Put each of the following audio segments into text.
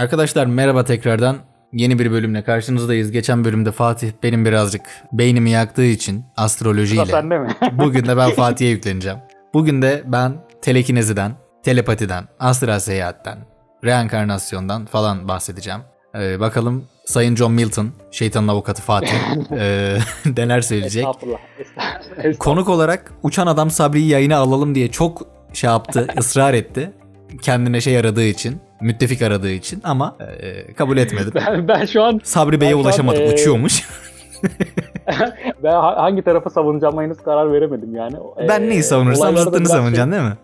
Arkadaşlar merhaba tekrardan. Yeni bir bölümle karşınızdayız. Geçen bölümde Fatih benim birazcık beynimi yaktığı için astrolojiyle. Bugün de ben Fatih'e yükleneceğim. Bugün de ben telekineziden, telepatiden, astral seyahatten, reenkarnasyondan falan bahsedeceğim. Ee, bakalım Sayın John Milton, şeytanın avukatı Fatih ee, neler söyleyecek. Estağfurullah. Estağfurullah. Estağfurullah. Konuk olarak Uçan Adam Sabri'yi yayına alalım diye çok şey yaptı, ısrar etti. Kendine şey aradığı için, müttefik aradığı için ama e, kabul etmedi. Ben, ben şu an Sabri Bey'e şu an, ulaşamadık, e, uçuyormuş. ben ha- hangi tarafı savunacağıma henüz karar veremedim yani. ben neyi savunursam zıttını şey- savunacaksın değil mi?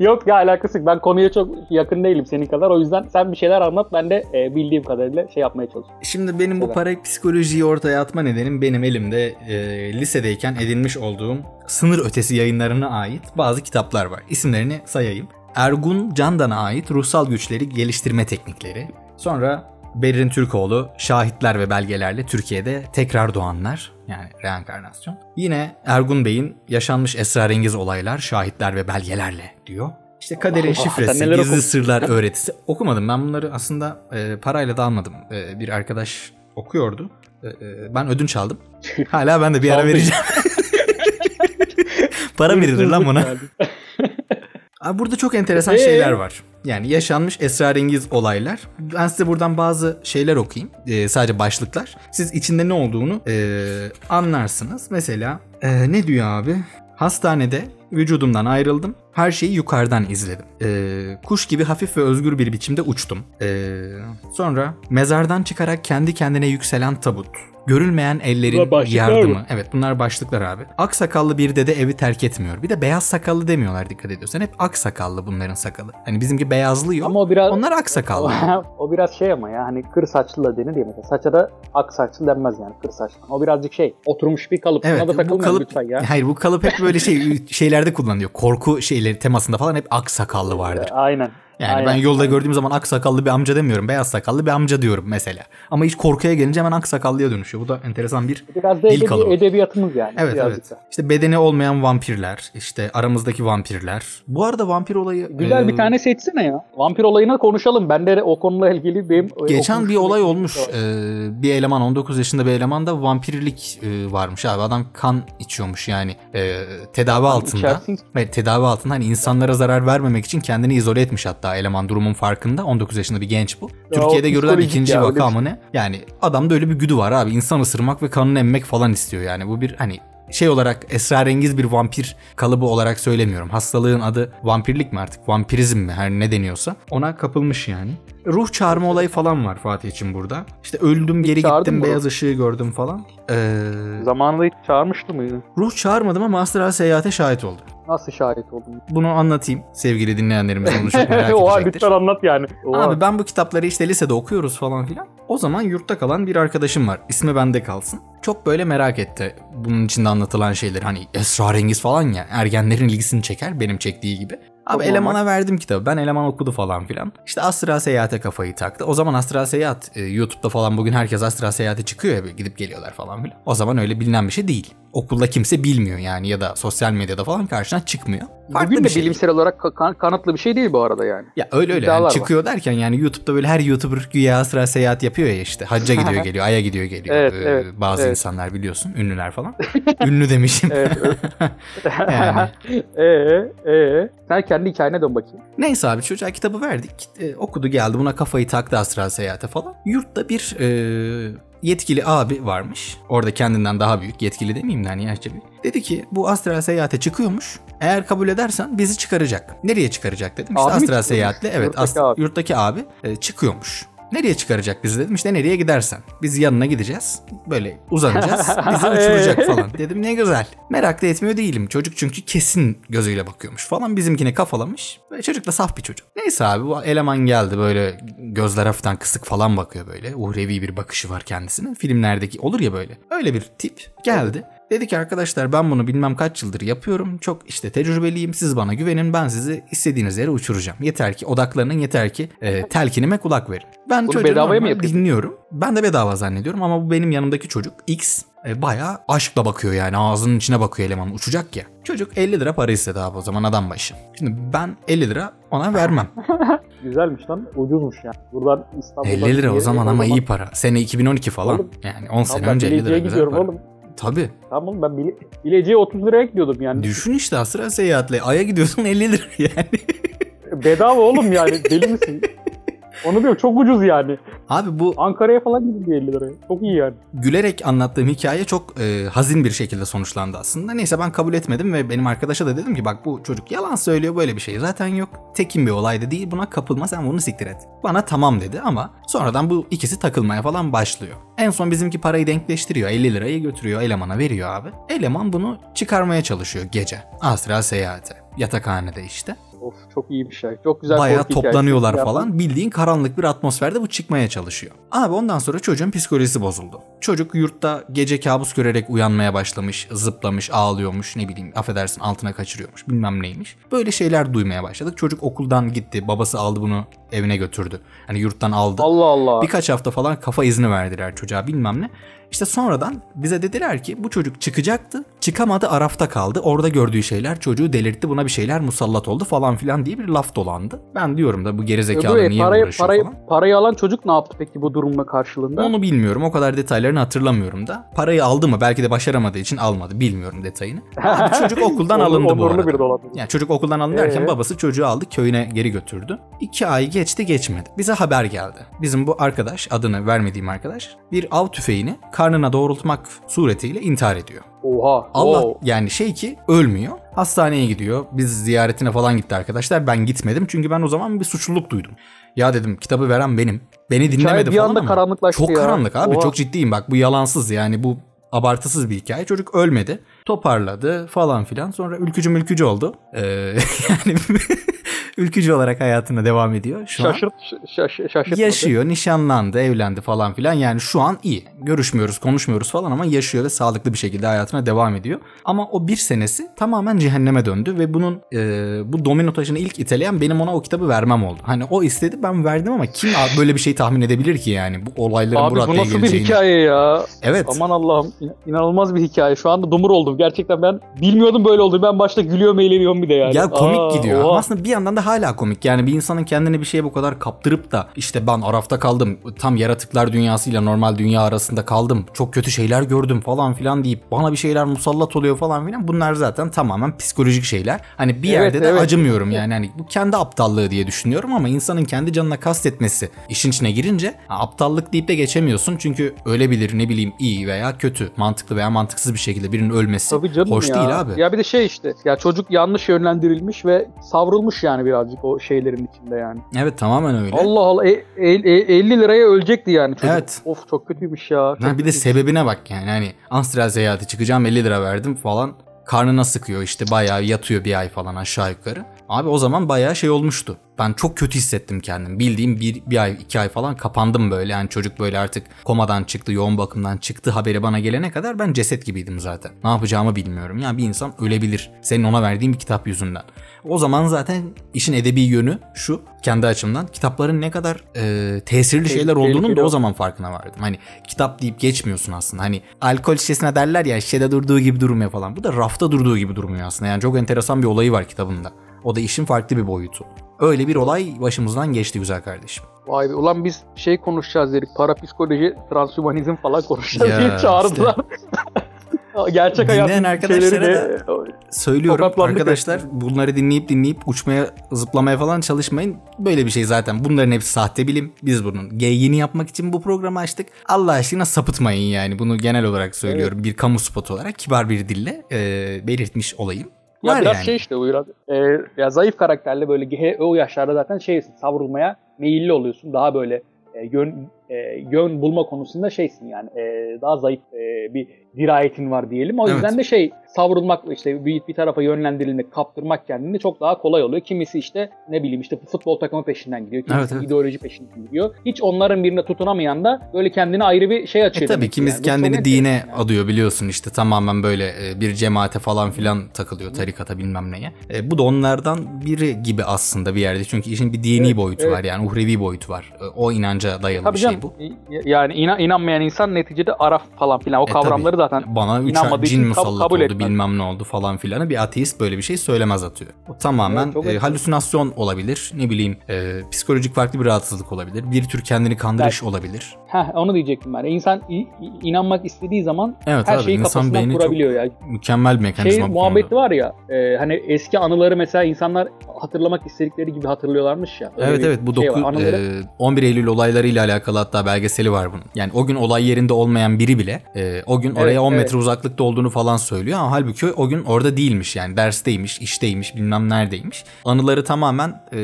Yok ya alakası yok. Ben konuya çok yakın değilim senin kadar. O yüzden sen bir şeyler anlat. Ben de e, bildiğim kadarıyla şey yapmaya çalışıyorum. Şimdi benim bu Evet. parapsikolojiyi ortaya atma nedenim benim elimde e, lisedeyken edinmiş olduğum sınır ötesi yayınlarına ait bazı kitaplar var. İsimlerini sayayım. Ergun Candan'a ait ruhsal güçleri geliştirme teknikleri. Sonra Berrin Türkoğlu Şahitler ve Belgelerle Türkiye'de Tekrar Doğanlar yani reenkarnasyon. Yine Ergun Bey'in yaşanmış esrarengiz olaylar şahitler ve belgelerle diyor. İşte kaderin şifresi, gizli okudun? sırlar öğretisi. Okumadım ben bunları aslında e, parayla da almadım. E, bir arkadaş okuyordu. E, e, ben ödünç aldım. Hala ben de bir ara vereceğim. Para verilir lan buna. Abi burada çok enteresan Ee? şeyler var. Yani yaşanmış esrarengiz olaylar. Ben size buradan bazı şeyler okuyayım. Ee, sadece başlıklar. Siz içinde ne olduğunu ee, anlarsınız. Mesela ee, ne diyor abi? Hastanede vücudumdan ayrıldım. Her şeyi yukarıdan izledim. Ee, kuş gibi hafif ve özgür bir biçimde uçtum. Ee, sonra mezardan çıkarak kendi kendine yükselen tabut. Görülmeyen ellerin yardımı. mı? Evet bunlar başlıklar abi. Ak sakallı bir dede evi terk etmiyor. Bir de beyaz sakallı demiyorlar dikkat ediyorsan. Hep ak sakallı bunların sakalı. Hani bizimki beyazlı yok. Ama o biraz Onlar ak sakallı. o biraz şey ama ya hani kır saçlı da denir ya mesela. Saça da ak saçlı denmez yani kır saçlı. O birazcık şey oturmuş bir kalıp. Evet Buna da bu kalıp lütfen ya. hayır bu kalıp hep böyle şey şeylerde kullanılıyor. Korku temasında falan hep ak sakallı vardır. Aynen. Yani Aynen. ben yolda gördüğüm zaman ak sakallı bir amca demiyorum. Beyaz sakallı bir amca diyorum mesela. Ama hiç korkuya gelince hemen ak sakallıya dönüşüyor. Bu da enteresan bir Biraz da dil edebi, kalıbı. edebiyatımız yani. Evet evet. da. İşte bedeni olmayan vampirler, işte aramızdaki vampirler. Bu arada vampir olayı Güzel e, bir tane seçsene ya. Vampir olayına konuşalım. Ben de o konuyla ilgili benim Geçen bir olay olmuş. Ee, bir eleman 19 yaşında bir eleman da vampirlik e, varmış abi. Adam kan içiyormuş yani e, tedavi altında. İçersin. Evet tedavi altında hani insanlara zarar vermemek için kendini izole etmiş hatta eleman durumun farkında. 19 yaşında bir genç bu. Türkiye'de o görülen ikinci ya, vaka mı ne? Yani adamda öyle bir güdü var abi. İnsan ısırmak ve kanını emmek falan istiyor yani. Bu bir hani şey olarak esrarengiz bir vampir kalıbı olarak söylemiyorum. Hastalığın adı vampirlik mi artık? Vampirizm mi? Her ne deniyorsa. Ona kapılmış yani. Ruh çağırma olayı falan var Fatih için burada. İşte öldüm geri çağırdın gittim beyaz ışığı gördüm falan. Ee, Zamanında hiç çağırmıştı mıydı? ruh çağırmadım ama astral seyahate şahit oldum. Nasıl şahit oldun? Bunu anlatayım sevgili dinleyenlerimiz onu çok merak Oha edecektir. lütfen anlat yani. Oha. Abi ben bu kitapları işte lisede okuyoruz falan filan. O zaman yurtta kalan bir arkadaşım var. İsmi bende kalsın. Çok böyle merak etti bunun içinde anlatılan şeyleri. Hani esrarengiz falan ya. Ergenlerin ilgisini çeker benim çektiği gibi. Abi Çok elemana verdim kitabı. Ben eleman okudu falan filan. İşte astral seyahate kafayı taktı. O zaman astral seyahat e, YouTube'da falan bugün herkes astral seyahate çıkıyor ya gidip geliyorlar falan filan. O zaman öyle bilinen bir şey değil. Okulda kimse bilmiyor yani ya da sosyal medyada falan karşına çıkmıyor. Farklı Bugün de şey. bilimsel olarak ka- kan- kanıtlı bir şey değil bu arada yani. Ya öyle öyle İddialar yani var. çıkıyor derken yani YouTube'da böyle her YouTuber güya sıra seyahat yapıyor ya işte. Hacca gidiyor geliyor, Ay'a gidiyor geliyor. Evet, Ee, evet, bazı evet. insanlar biliyorsun, ünlüler falan. Ünlü demişim. Evet. Yani. Ee, ee, sen kendi hikayene dön bakayım. Neyse abi çocuğa kitabı verdik. Ee, okudu geldi buna kafayı taktı astral seyahate falan. Yurtta bir e, yetkili abi varmış. Orada kendinden daha büyük yetkili demeyeyim de hani yaşça büyük. Dedi ki bu astral seyahate çıkıyormuş. Eğer kabul edersen bizi çıkaracak. Nereye çıkaracak dedim. İşte Abi astral çıkıyormuş? seyahatle evet Yurttaki ast- abi. yurttaki abi e, çıkıyormuş. Nereye çıkaracak bizi dedim. İşte nereye gidersen. Biz yanına gideceğiz. Böyle uzanacağız. Bizi uçuracak falan. Dedim ne güzel. Merak da etmiyor değilim. Çocuk çünkü kesin gözüyle bakıyormuş falan. Bizimkine kafalamış. Ve çocuk da saf bir çocuk. Neyse abi bu eleman geldi böyle gözler hafiften kısık falan bakıyor böyle. Uhrevi bir bakışı var kendisine. Filmlerdeki olur ya böyle. Öyle bir tip geldi. Dedi ki arkadaşlar ben bunu bilmem kaç yıldır yapıyorum. Çok işte tecrübeliyim. Siz bana güvenin. Ben sizi istediğiniz yere uçuracağım. Yeter ki odaklanın. Yeter ki e, telkinime kulak verin. Ben Bunu bedavaya mı yapıyorsun? dinliyorum. Ben de bedava zannediyorum ama bu benim yanımdaki çocuk X e, bayağı aşkla bakıyor yani ağzının içine bakıyor eleman uçacak ya. Çocuk 50 lira para istedi abi o zaman adam başı. Şimdi ben 50 lira ona vermem. Güzelmiş lan. Ucuzmuş yani. Buradan İstanbul'dan 50 lira o zaman ama iyi para. Sene 2012 falan. Oğlum, yani 10 sene önce 50 lira güzel gidiyorum para. oğlum. Tabii. Tamam ben bile, bileciğe 30 liraya gidiyordum yani. Düşün işte asra seyahatle. Ay'a gidiyorsun 50 lira yani. Bedava oğlum yani deli misin? Onu diyorum çok ucuz yani. Abi bu Ankara'ya falan gidip 50 liraya. Çok iyi yani. gülerek anlattığım hikaye çok e, hazin bir şekilde sonuçlandı aslında. Neyse ben kabul etmedim ve benim arkadaşa da dedim ki bak bu çocuk yalan söylüyor böyle bir şey zaten yok. Tekin bir olay da değil buna kapılma sen bunu siktir et. Bana tamam dedi ama sonradan bu ikisi takılmaya falan başlıyor. En son bizimki parayı denkleştiriyor 50 lirayı götürüyor elemana veriyor abi. Eleman bunu çıkarmaya çalışıyor gece. Asra seyahate. Yatakhanede işte. Of çok iyi bir şey. Çok güzel Bayağı hikayesi. toplanıyorlar Ya, falan. Bildiğin karanlık bir atmosferde bu çıkmaya çalışıyor. Abi ondan sonra çocuğun psikolojisi bozuldu. Çocuk yurtta gece kabus görerek uyanmaya başlamış, zıplamış, ağlıyormuş, ne bileyim affedersin altına kaçırıyormuş, bilmem neymiş. Böyle şeyler duymaya başladık. Çocuk okuldan gitti, babası aldı bunu evine götürdü. Hani yurttan aldı. Allah Allah. Birkaç hafta falan kafa izni verdiler çocuğa bilmem ne. İşte sonradan bize dediler ki bu çocuk çıkacaktı. Çıkamadı Araf'ta kaldı. Orada gördüğü şeyler çocuğu delirtti. Buna bir şeyler musallat oldu falan filan diye bir laf dolandı. Ben diyorum da bu gerizekalı Öbürü, niye parayı, uğraşıyor parayı, falan. parayı alan çocuk ne yaptı peki bu durumla karşılığında? Onu bilmiyorum. O kadar detaylarını hatırlamıyorum da. Parayı aldı mı? Belki de başaramadığı için almadı. Bilmiyorum detayını. Abi çocuk okuldan alındı bu arada. bir. Yani çocuk okuldan alındı derken Ee? babası çocuğu aldı köyüne geri götürdü. İki ay geçti geçmedi. Bize haber geldi. Bizim bu arkadaş adını vermediğim arkadaş bir av tüfeğini karnına doğrultmak suretiyle intihar ediyor. Oha. Allah wow. yani şey ki ölmüyor. Hastaneye gidiyor. Biz ziyaretine falan gitti arkadaşlar. Ben gitmedim çünkü ben o zaman bir suçluluk duydum. Ya dedim kitabı veren benim. Beni dinlemedi bir falan anda ama. karanlıklaştı Çok ya. karanlık abi Oha. çok ciddiyim bak bu yalansız yani bu abartısız bir hikaye. Çocuk ölmedi. Toparladı falan filan. Sonra ülkücü mülkücü oldu. Ee, yani ülkücü olarak hayatına devam ediyor şu an. Şaşırt, şaş, şaşırtmadı. Yaşıyor, nişanlandı, evlendi falan filan. Yani şu an iyi. Görüşmüyoruz, konuşmuyoruz falan ama yaşıyor ve sağlıklı bir şekilde hayatına devam ediyor. Ama o bir senesi tamamen cehenneme döndü ve bunun e, bu domino taşını ilk iteleyen benim ona o kitabı vermem oldu. Hani o istedi ben verdim ama kim böyle bir şey tahmin edebilir ki yani bu olayların Abi bu bu raddeye nasıl bir geleceğini. hikaye ya? Evet. Aman Allah'ım in- inanılmaz bir hikaye. Şu anda dumur oldum. Gerçekten ben bilmiyordum böyle olduğunu. Ben başta gülüyorum eğleniyorum bir de yani. Ya komik Aa, gidiyor. oha. Aslında bir yandan da hala komik. Yani bir insanın kendini bir şeye bu kadar kaptırıp da işte ben arafta kaldım. Tam yaratıklar dünyasıyla normal dünya arasında kaldım. Çok kötü şeyler gördüm falan filan deyip bana bir şeyler musallat oluyor falan filan. Bunlar zaten tamamen psikolojik şeyler. Hani bir Evet, yerde de evet. acımıyorum yani. Hani bu kendi aptallığı diye düşünüyorum ama insanın kendi canına kastetmesi işin içine girince aptallık deyip de geçemiyorsun. Çünkü ölebilir ne bileyim iyi veya kötü, mantıklı veya mantıksız bir şekilde birinin ölmesi Tabii canım hoş ya. değil abi. Ya bir de şey işte. Ya çocuk yanlış yönlendirilmiş ve savrulmuş yani birazcık o şeylerin içinde yani. Evet tamamen öyle. Allah Allah. E, e- e- 50 liraya ölecekti yani çocuk. Evet. Of çok kötüymüş ya. Çok Ha, bir de sebebine bak yani hani Amsterdam seyahati çıkacağım 50 lira verdim falan. Karnına sıkıyor işte bayağı yatıyor bir ay falan aşağı yukarı. Abi o zaman bayağı şey olmuştu. Ben çok kötü hissettim kendim. Bildiğim bir, bir ay iki ay falan kapandım böyle. Yani çocuk böyle artık komadan çıktı yoğun bakımdan çıktı haberi bana gelene kadar ben ceset gibiydim zaten. Ne yapacağımı bilmiyorum. Yani bir insan ölebilir. Senin ona verdiğin bir kitap yüzünden. O zaman zaten işin edebi yönü şu kendi açımdan kitapların ne kadar e, tesirli şeyler olduğunun da o zaman farkına vardım. Hani kitap deyip geçmiyorsun aslında. Hani alkol şişesine derler ya şişede durduğu gibi durmuyor falan. Bu da rafta durduğu gibi durmuyor aslında. Yani çok enteresan bir olayı var kitabında. O da işin farklı bir boyutu. Öyle bir olay başımızdan geçti güzel kardeşim. Vay be ulan biz şey konuşacağız dedik. Parapsikoloji, transhümanizm falan konuşacağız Ya, diye çağırdılar. Gerçek Dinleyen hayatın arkadaşlara de- Söylüyorum arkadaşlar resmen. bunları dinleyip dinleyip uçmaya zıplamaya falan çalışmayın. Böyle bir şey zaten. Bunların hepsi sahte bilim. Biz bunun geyiğini yapmak için bu programı açtık. Allah aşkına sapıtmayın yani. Bunu genel olarak söylüyorum. Bir kamu spotu olarak kibar bir dille e, belirtmiş olayım. Ya Var biraz yani. şey işte bu biraz. e, ya zayıf karakterli böyle o yaşlarda zaten şeysin savrulmaya meyilli oluyorsun. Daha böyle e, yön e, yön bulma konusunda şeysin yani e, daha zayıf e, bir dirayetin var diyelim. O Evet. yüzden de şey savrulmak işte bir, bir tarafa yönlendirilmek, kaptırmak kendini çok daha kolay oluyor. Kimisi işte ne bileyim işte futbol takımı peşinden gidiyor. Kimisi Evet, evet. ideoloji peşinden gidiyor. Hiç onların birine tutunamayan da böyle kendine ayrı bir şey E açıyor. tabii demek ki kimiz yani. Kendini dine yani. adıyor biliyorsun işte tamamen böyle e, bir cemaate falan filan takılıyor tarikata bilmem neye. E, bu da onlardan biri gibi aslında bir yerde çünkü işin bir dini Evet, boyutu evet. var yani uhrevi boyutu var. E, o inanca dayalı Tabii bir canım şey bu. Yani inan, inanmayan insan neticede araf falan filan o E, kavramları tabii. zaten bana üç cin için musallat kabul- oldu etmez. bilmem ne oldu falan filanı bir ateist böyle bir şey söylemez atıyor. O tamamen Evet, e, halüsinasyon olabilir ne bileyim e, psikolojik farklı bir rahatsızlık olabilir. Bir tür kendini kandırış olabilir. Heh, onu diyecektim ben. İnsan inanmak istediği zaman Evet her abi, şeyi insan kafasından beyni çok kurabiliyor ya. Mükemmel bir mekanizma Şey bu muhabbeti konuda. var ya e, hani eski anıları mesela insanlar hatırlamak istedikleri gibi hatırlıyorlarmış ya. Öyle Evet evet bu şey doku, e, 11 Eylül olaylarıyla alakalı hatta belgeseli var bunun. Yani o gün olay yerinde olmayan biri bile e, o gün oraya Evet, 10 evet. metre uzaklıkta olduğunu falan söylüyor ama halbuki o gün orada değilmiş yani dersteymiş, işteymiş, bilmem neredeymiş. Anıları tamamen e,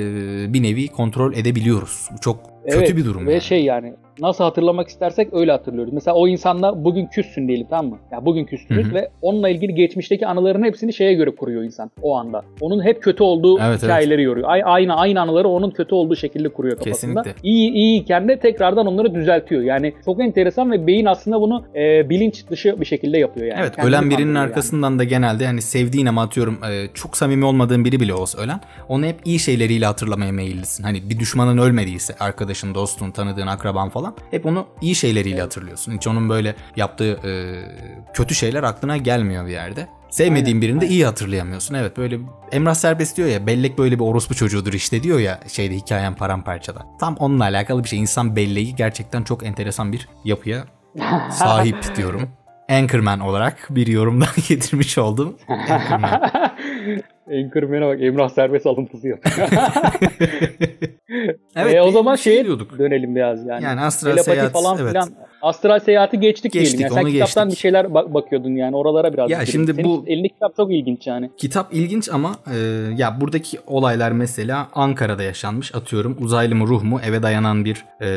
bir nevi kontrol edebiliyoruz. Bu çok kötü Evet, bir durum Ve yani. şey yani nasıl hatırlamak istersek öyle hatırlıyoruz. Mesela o insanla bugün küssün diyelim tamam mı? Ya bugün küstünüz ve onunla ilgili geçmişteki anıların hepsini şeye göre kuruyor insan o anda. Onun hep kötü olduğu Evet, hikayeleri yoruyor. Ay- Aynı aynı anıları onun kötü olduğu şekilde kuruyor kafasında. Kesinlikle. İyi iyiyken de tekrardan onları düzeltiyor. Yani çok enteresan ve beyin aslında bunu e, bilinç dışı bir şekilde yapıyor yani. Evet Kendini ölen birinin kandırıyor yani. arkasından da genelde hani sevdiğin ama atıyorum e, çok samimi olmadığın biri bile olsa ölen onu hep iyi şeyleriyle hatırlamaya meyillisin. Hani bir düşmanın ölmediyse arkadaşın, dostun, tanıdığın, akraban falan hep onu iyi şeyleriyle hatırlıyorsun. Hiç onun böyle yaptığı e, kötü şeyler aklına gelmiyor bir yerde. Sevmediğin Aynen, birini de iyi hatırlayamıyorsun. Evet böyle Emrah Serbest diyor ya bellek böyle bir orospu çocuğudur işte diyor ya şeyde hikayen paramparçada. Tam onunla alakalı bir şey. İnsan belleği gerçekten çok enteresan bir yapıya sahip diyorum. Anchorman olarak bir yorumdan getirmiş oldum. Anchorman. Anchorman'a bak Emrah Serbest alıntısı yapıyor. Evet, E, o zaman şey diyorduk. dönelim biraz yani. Yani astral Telepati seyahat, falan evet. filan. Astral seyahati geçtik, Geçtik, diyelim. Yani sen kitaptan geçtik. bir şeyler bak- bakıyordun yani oralara biraz. Ya girelim. şimdi Senin bu- elindeki kitap çok ilginç yani. Kitap ilginç ama e, ya buradaki olaylar mesela Ankara'da yaşanmış. Atıyorum uzaylı mı ruh mu eve dayanan bir e,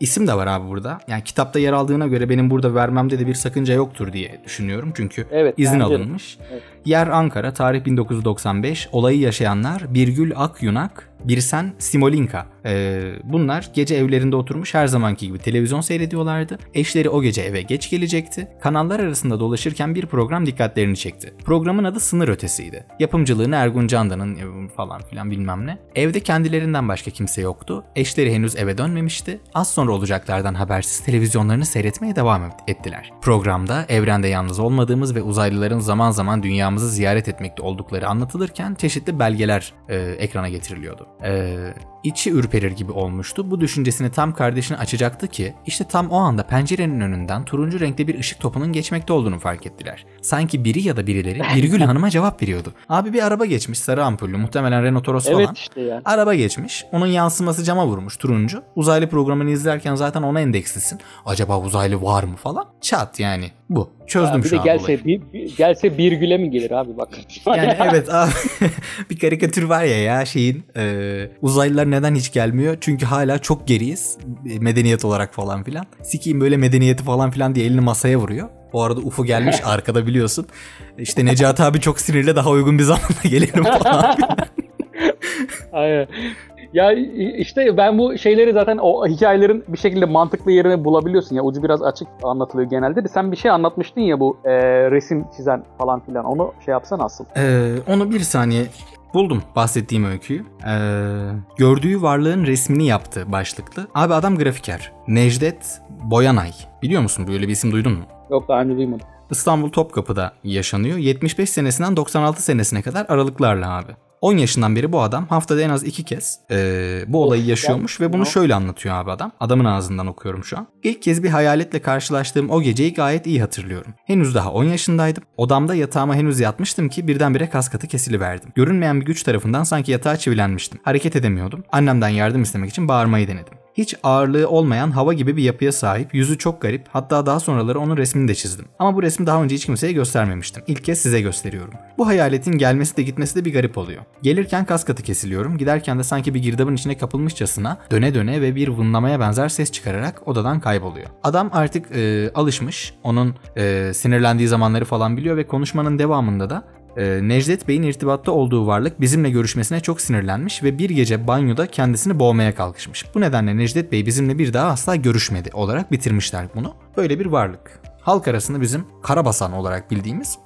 isim de var abi burada. Yani kitapta yer aldığına göre benim burada vermemde de bir sakınca yoktur diye düşünüyorum. Çünkü Evet, izin de. alınmış. Evet. Yer Ankara, tarih 1995. Olayı yaşayanlar Birgül Akyunak, Birsen Simolinka. Ee, bunlar gece evlerinde oturmuş her zamanki gibi televizyon seyrediyorlardı. Eşleri o gece eve geç gelecekti. Kanallar arasında dolaşırken bir program dikkatlerini çekti. Programın adı Sınır Ötesi'ydi. Yapımcılığını Ergun Candan'ın e, falan filan bilmem ne. Evde kendilerinden başka kimse yoktu. Eşleri henüz eve dönmemişti. Az sonra olacaklardan habersiz televizyonlarını seyretmeye devam ettiler. Programda evrende yalnız olmadığımız ve uzaylıların zaman zaman dünyamızı ziyaret etmekte oldukları anlatılırken çeşitli belgeler e, ekrana getiriliyordu. E, içi ürperir gibi olmuştu. Bu düşüncesini tam kardeşine açacaktı ki işte tam o anda pencerenin önünden turuncu renkte bir ışık topunun geçmekte olduğunu fark ettiler. Sanki biri ya da birileri Birgül Hanım'a cevap veriyordu. Abi bir araba geçmiş sarı ampullü muhtemelen Renault Toros falan. Evet işte yani. Araba geçmiş. Onun yansıması cama vurmuş turuncu. Uzaylı programını izlerken zaten ona endekslisin. Acaba uzaylı var mı falan. Çat yani bu. Çözdüm Ya bir şu de an gelse olayı. bir, bir- gelse bir güle mi gelir abi bak. Yani evet abi bir karikatür var ya ya şeyin e, uzaylılar neden hiç gelmiyor? Çünkü hala çok geriyiz e, medeniyet olarak falan filan. Sikiyim böyle medeniyeti falan filan diye elini masaya vuruyor. O arada UFO gelmiş arkada biliyorsun. İşte Necati abi çok sinirli daha uygun bir zamanda gelelim falan. Aynen. Ya işte ben bu şeyleri zaten o hikayelerin bir şekilde mantıklı yerini bulabiliyorsun ya ucu biraz açık anlatılıyor genelde de sen bir şey anlatmıştın ya bu e, resim çizen falan filan onu şey yapsan asıl. Ee, onu bir saniye buldum bahsettiğim öyküyü. Ee, gördüğü varlığın resmini yaptı başlıklı. Abi adam grafiker. Necdet Boyanay. Biliyor musun böyle bir isim duydun mu? Yok daha önce duymadım. İstanbul Topkapı'da yaşanıyor. 75 senesinden 96 senesine kadar aralıklarla abi. 10 yaşından beri bu adam haftada en az iki kez eee, bu olayı yaşıyormuş ve bunu şöyle anlatıyor abi adam. Adamın ağzından okuyorum şu an. İlk kez bir hayaletle karşılaştığım o geceyi gayet iyi hatırlıyorum. Henüz daha 10 yaşındaydım. Odamda yatağıma henüz yatmıştım ki birdenbire kas katı kesiliverdim. Görünmeyen bir güç tarafından sanki yatağa çivilenmiştim. Hareket edemiyordum. Annemden yardım istemek için bağırmayı denedim. Hiç ağırlığı olmayan hava gibi bir yapıya sahip, yüzü çok garip, hatta daha sonraları onun resmini de çizdim. Ama bu resmi daha önce hiç kimseye göstermemiştim. İlk kez size gösteriyorum. Bu hayaletin gelmesi de gitmesi de bir garip oluyor. Gelirken kas katı kesiliyorum, giderken de sanki bir girdabın içine kapılmışçasına döne döne ve bir vınlamaya benzer ses çıkararak odadan kayboluyor. Adam artık e, alışmış, onun e, sinirlendiği zamanları falan biliyor ve konuşmanın devamında da ee, Necdet Bey'in irtibatta olduğu varlık bizimle görüşmesine çok sinirlenmiş ve bir gece banyoda kendisini boğmaya kalkışmış. Bu nedenle Necdet Bey bizimle bir daha asla görüşmedi olarak bitirmişler bunu. Böyle bir varlık. Halk arasında bizim karabasan olarak bildiğimiz,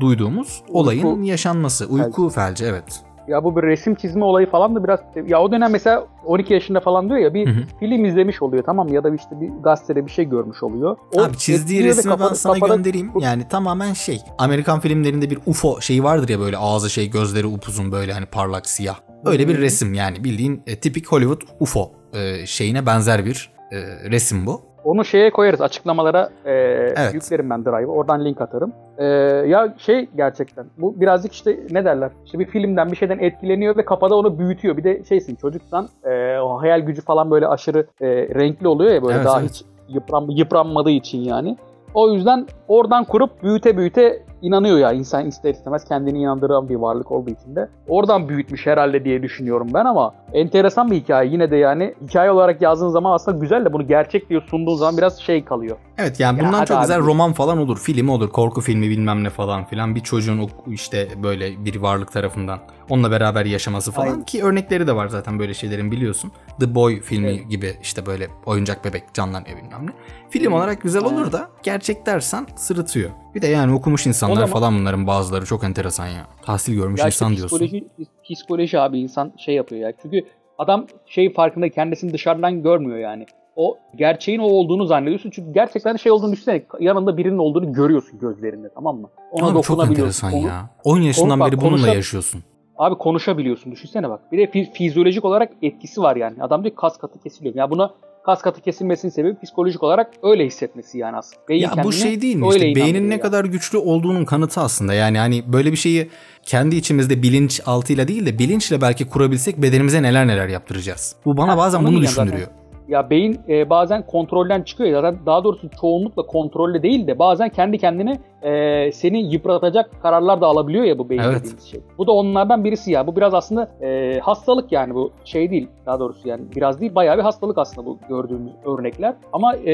duyduğumuz olayın Uyku yaşanması. Uyku felci evet. Ya bu bir resim çizme olayı falan da biraz ya o dönem mesela 12 yaşında falan diyor ya bir Hı hı. film izlemiş oluyor tamam mı? ya da işte bir gazetede bir şey görmüş oluyor. O Abi çizdiği resmi ben kafada- sana kafada- göndereyim. Yani tamamen şey. Amerikan filmlerinde bir UFO şeyi vardır ya böyle ağzı şey gözleri upuzun böyle hani parlak siyah. Öyle bir resim yani bildiğin e, tipik Hollywood UFO e, şeyine benzer bir e, resim bu. Onu şeye koyarız açıklamalara e, yüklerim ben Drive'ı. Oradan link atarım. E, ya şey gerçekten bu birazcık işte ne derler? İşte bir filmden bir şeyden etkileniyor ve kafada onu büyütüyor. Bir de şeysin çocuksan e, o hayal gücü falan böyle aşırı e, renkli oluyor ya böyle Evet, daha evet. hiç yıpran, yıpranmadığı için yani. O yüzden oradan kurup büyüte büyüte inanıyor ya insan ister istemez kendini inandıran bir varlık olduğu için de. Oradan büyütmüş herhalde diye düşünüyorum ben ama enteresan bir hikaye. Yine de yani hikaye olarak yazdığın zaman aslında güzel de bunu gerçek diye sunduğun zaman biraz şey kalıyor. Evet yani Ya bundan hadi çok abi. güzel roman falan olur, film olur, korku filmi bilmem ne falan filan. Bir çocuğun o işte böyle bir varlık tarafından onunla beraber yaşaması falan Aynen. ki örnekleri de var zaten böyle şeylerin biliyorsun. The Boy filmi Evet. gibi işte böyle oyuncak bebek canlanıyor bilmem ne. Film olarak güzel olur da gerçek dersen sırıtıyor. Bir de yani okumuş insanlar O zaman- falan bunların bazıları çok enteresan ya. Tahsil görmüş Ya işte insan diyorsun. psikoloji, psikoloji abi insan şey yapıyor ya. Çünkü adam şey farkında kendisini dışarıdan görmüyor yani. O gerçeğin o olduğunu zannediyorsun. Çünkü gerçekten şey olduğunu düşünsene. Yanında birinin olduğunu görüyorsun gözlerinde tamam mı? Ona Abi çok enteresan Onu- ya. 10 yaşından onu bak, beri bununla konuşa- yaşıyorsun. Abi konuşabiliyorsun. Düşünsene bak. Bir de fi- fizyolojik olarak etkisi var yani. Adam diyor kas katı kesiliyor. Ya buna kas katı kesilmesinin sebebi psikolojik olarak öyle hissetmesi yani aslında. Beyin Ya bu şey değil mi? öyle İşte beynin ne yani. kadar güçlü olduğunun kanıtı aslında. Yani hani böyle bir şeyi kendi içimizde bilinç altıyla değil de bilinçle belki kurabilsek bedenimize neler neler yaptıracağız. Bu bana Ha, bazen bunu diyeceğim zaten. Ya beyin e, bazen kontrolden çıkıyor ya zaten daha doğrusu çoğunlukla kontrolle değil de bazen kendi kendine e, seni yıpratacak kararlar da alabiliyor ya bu beyin Evet. dediğimiz şey. Bu da onlardan birisi ya. Bu biraz aslında e, hastalık yani bu şey değil daha doğrusu yani biraz değil bayağı bir hastalık aslında bu gördüğümüz örnekler. Ama e,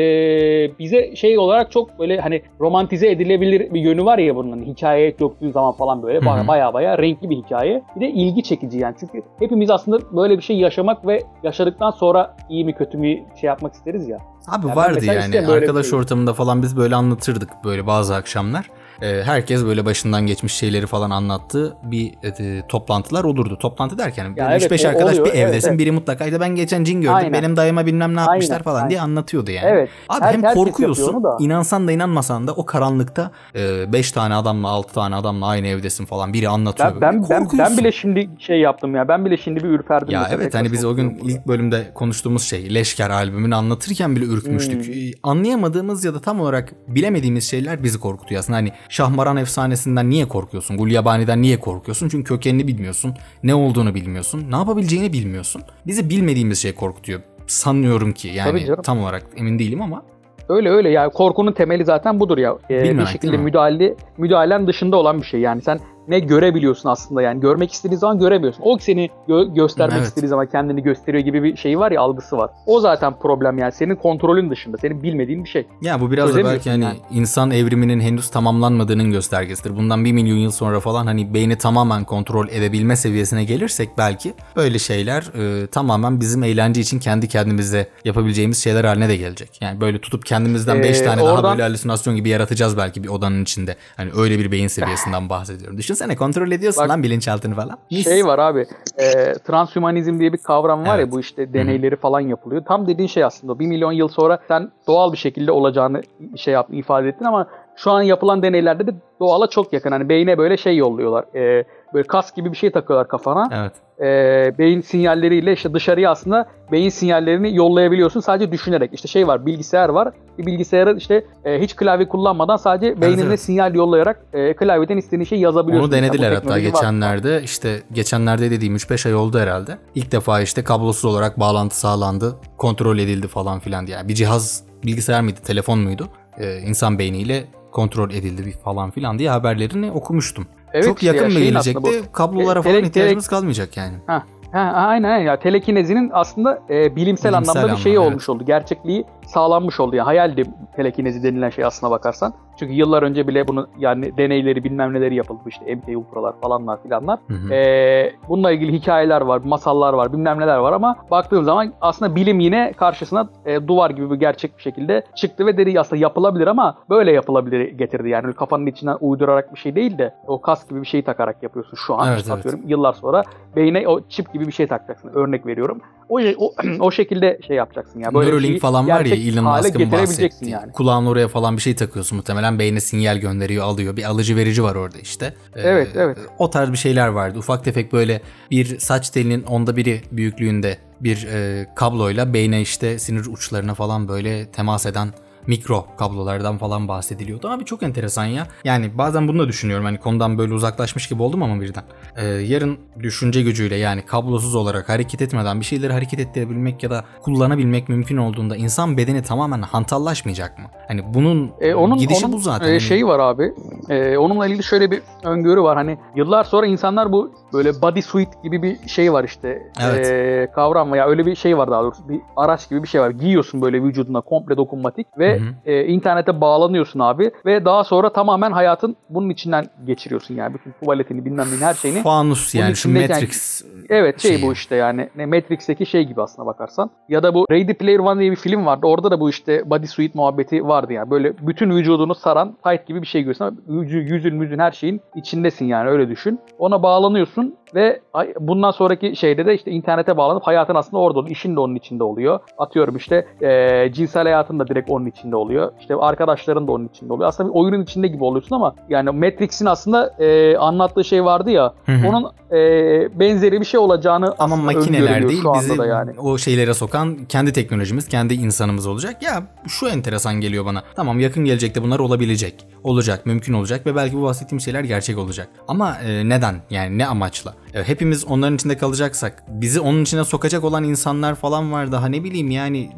bize şey olarak çok böyle hani romantize edilebilir bir yönü var ya bunun hani hikayeye döktüğün zaman falan böyle Hı hı. baya baya renkli bir hikaye. Bir de ilgi çekici yani çünkü hepimiz aslında böyle bir şey yaşamak ve yaşadıktan sonra iyi mi kötü mü şey yapmak isteriz ya. Abi Ya ben vardı yani bir arkadaş şey. ortamında falan biz böyle anlatırdık böyle bazı akşamlar. Ee, herkes böyle başından geçmiş şeyleri falan anlattığı bir e, toplantılar olurdu. Toplantı derken Ya böyle evet, 3-5 o- arkadaş oluyor. bir Evet, evdesin evet. biri mutlaka işte ben geçen cin gördüm Aynen. benim dayıma bilmem ne yapmışlar Aynen, falan diye aynen. anlatıyordu yani. Evet. Abi Her- hem korkuyorsun inansan da inanmasan da o karanlıkta 5 tane adamla 6 tane adamla aynı evdesin falan biri anlatıyor. Ben, ben, ben, ben bile şimdi şey yaptım ya. Ben bile şimdi bir ürperdim. Ya evet hani biz o gün ilk bölümde konuştuğumuz şey Leşker albümünü anlatırken bile ürkmüştük. Hmm. Ee, Anlayamadığımız ya da tam olarak bilemediğimiz şeyler bizi korkutuyor aslında. Hani Şahmaran efsanesinden niye korkuyorsun? Gulyabani'den niye korkuyorsun? Çünkü kökenini bilmiyorsun. Ne olduğunu bilmiyorsun. Ne yapabileceğini bilmiyorsun. Bizi bilmediğimiz şey korkutuyor. Sanıyorum ki yani tam olarak emin değilim ama Öyle öyle yani korkunun temeli zaten budur ya. Ee, bir şekilde müdahale müdahalen dışında olan bir şey. Yani sen ne görebiliyorsun aslında yani görmek istediğin zaman göremiyorsun. O seni gö- göstermek Evet. istediği zaman kendini gösteriyor gibi bir şey var ya algısı var. O zaten problem yani senin kontrolün dışında. Senin bilmediğin bir şey. Ya bu biraz da belki hani yani. insan evriminin henüz tamamlanmadığının göstergesidir. Bundan bir milyon yıl sonra falan hani beyni tamamen kontrol edebilme seviyesine gelirsek belki böyle şeyler e, tamamen bizim eğlence için kendi kendimize yapabileceğimiz şeyler haline de gelecek. Yani böyle tutup kendimizden 5 Ee, tane daha oradan- böyle halüsinasyon gibi yaratacağız belki bir odanın içinde. Hani öyle bir beyin seviyesinden bahsediyorum. Düşünsene kontrol ediyorsun Bak- lan bilinçaltını falan. Mis. Şey var abi. E, transhümanizm diye bir kavram var Evet. ya bu işte deneyleri falan yapılıyor. Tam dediğin şey aslında. Bir milyon yıl sonra sen doğal bir şekilde olacağını şey yap, ifade ettin ama şu an yapılan deneylerde de doğala çok yakın. Hani beyne böyle şey yolluyorlar. E, böyle kas gibi bir şey takıyorlar kafana. Evet. E, beyin sinyalleriyle işte dışarıya aslında beyin sinyallerini yollayabiliyorsun sadece düşünerek. İşte şey var bilgisayar var. Bir bilgisayarı işte e, hiç klavye kullanmadan sadece beynine evet. sinyal yollayarak e, klavyeden istediğin şeyi yazabiliyorsun. Onu denediler Bu hatta teknoloji var. geçenlerde işte geçenlerde dediğim 3-5 ay oldu herhalde. İlk defa işte kablosuz olarak bağlantı sağlandı, kontrol edildi falan filan diye. Yani bir cihaz bilgisayar mıydı, telefon muydu? Ee, insan beyniyle kontrol edildi bir falan filan diye haberlerini okumuştum. Evet Çok işte yakın ya, aslında gelecekte kablolara E, falan tele- ihtiyacımız kalmayacak yani. Ha, ha, aynen ya telekinezinin aslında e, bilimsel, Bilimsel anlamda bir şeyi evet. olmuş oldu. Gerçekliği sağlanmış oldu. Yani hayaldi telekinezi denilen şey aslına bakarsan. Çünkü yıllar önce bile bunu yani deneyleri bilmem neleri yapıldı işte MK Ultra'lar falanlar filanlar. Hı hı. Ee, bununla ilgili hikayeler var, masallar var, bilmem neler var ama baktığım zaman aslında bilim yine karşısına e, duvar gibi bir gerçek bir şekilde çıktı ve dedi aslında yapılabilir ama böyle yapılabilir getirdi. Yani kafanın içinden uydurarak bir şey değil de o kas gibi bir şey takarak yapıyorsun şu an. Evet, evet. yıllar sonra beyne o çip gibi bir şey takacaksın. Örnek veriyorum. O, o, o şekilde şey yapacaksın ya. Böyle Neuralink falan var ya Elon Musk'ın bahsettiği. yani. Kulağın oraya falan bir şey takıyorsun muhtemelen beyne sinyal gönderiyor alıyor. Bir alıcı verici var orada işte. Ee, Evet, evet. O tarz bir şeyler vardı. Ufak tefek böyle bir saç telinin onda biri büyüklüğünde bir e, kabloyla beyne işte sinir uçlarına falan böyle temas eden mikro kablolardan falan bahsediliyordu. Abi çok enteresan ya. Yani bazen bunu da düşünüyorum. Hani konudan böyle uzaklaşmış gibi oldum ama birden. Ee, yarın düşünce gücüyle yani kablosuz olarak hareket etmeden bir şeyleri hareket ettirebilmek ya da kullanabilmek mümkün olduğunda insan bedeni tamamen hantallaşmayacak mı? Hani bunun E, onun gidişi onun, bu zaten. e, Hani- şeyi var abi. E, onunla ilgili şöyle bir öngörü var. Hani yıllar sonra insanlar bu böyle body suit gibi bir şey var işte. Evet. E, kavram veya öyle bir şey var daha doğrusu. Bir araç gibi bir şey var. Giyiyorsun böyle vücuduna komple dokunmatik ve Hı e, internete bağlanıyorsun abi ve daha sonra tamamen hayatın bunun içinden geçiriyorsun yani. Bütün tuvaletini bilmem ne her şeyini. Fanus yani şu Matrix Evet şey şeyi. bu işte yani ne Matrix'teki şey gibi aslına bakarsan. Ya da bu Ready Player One diye bir film vardı. Orada da bu işte body suit muhabbeti vardı yani. Böyle bütün vücudunu saran tight gibi bir şey görüyorsun ama yüzü, yüzün müzün her şeyin içindesin yani öyle düşün. Ona bağlanıyorsun ve bundan sonraki şeyde de işte internete bağlanıp hayatın aslında orada oluyor. İşin de onun içinde oluyor. Atıyorum işte eee, cinsel hayatın da direkt onun içinde oluyor. İşte arkadaşların da onun içinde oluyor. Aslında bir oyunun içinde gibi oluyorsun ama yani Matrix'in aslında eee, anlattığı şey vardı ya Hı hı. onun eee, benzeri bir şey olacağını ama makineler değil şu anda bizi da yani. o şeylere sokan kendi teknolojimiz, kendi insanımız olacak. Ya şu enteresan geliyor bana. Tamam yakın gelecekte bunlar olabilecek. Olacak, mümkün olacak ve belki bu bahsettiğim şeyler gerçek olacak. Ama e, neden? Yani ne amaçla? E, hepimiz onların içinde kalacaksak bizi onun içine sokacak olan insanlar falan var daha ne bileyim yani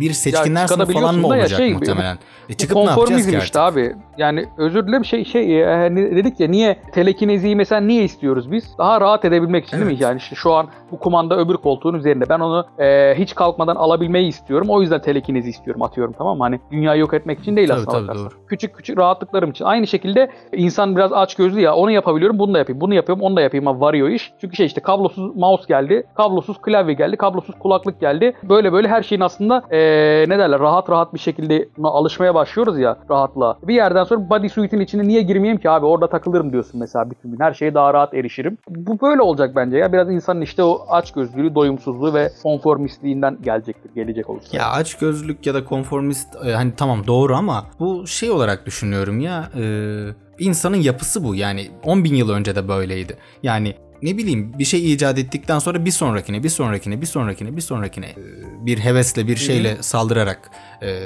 bir seçkinler sınıfı falan mı ya olacak şey, muhtemelen? E, çıkıp ne yapacağız ki işte artık? abi. Yani özür dilerim şey şey e, hani dedik ya niye telekineziyi mesela niye istiyoruz biz? Daha rahat edebilmek için değil Evet. mi? Yani işte şu an bu kumanda öbür koltuğun üzerinde. Ben onu e, hiç kalkmadan alabilmeyi istiyorum. O yüzden telekinezi istiyorum atıyorum tamam mı? Hani dünyayı yok etmek için değil Tabii, aslında tabii, bakarsan. doğru. Küçük küçük rahatlıklarım için. Aynı şekilde insan biraz aç gözlü ya onu yapabiliyorum bunu da yapayım. Bunu yapıyorum onu da yapayım ama varıyor iş. Çünkü şey işte kablosuz mouse geldi. Kablosuz klavye geldi. Kablosuz kulaklık geldi. Böyle böyle her şeyin aslında e, ne derler rahat rahat bir şekilde buna alışmaya başlıyoruz ya rahatla. Bir yerden sonra bodysuit'in içine niye girmeyeyim ki abi orada takılırım diyorsun mesela bütün gün. Her şeye daha rahat erişirim. Bu böyle olacak bence ya. Biraz insanın işte o açgözlülüğü, doyumsuzluğu ve konformistliğinden gelecektir. Gelecek olursa. Ya aç gözlülük ya da konformist e, hani tamam doğru ama bu şey olarak düşünüyorum ya e, insanın yapısı bu yani 10 bin yıl önce de böyleydi. Yani ne bileyim bir şey icat ettikten sonra bir sonrakine bir sonrakine bir sonrakine bir sonrakine e, bir hevesle bir şeyle saldırarak e,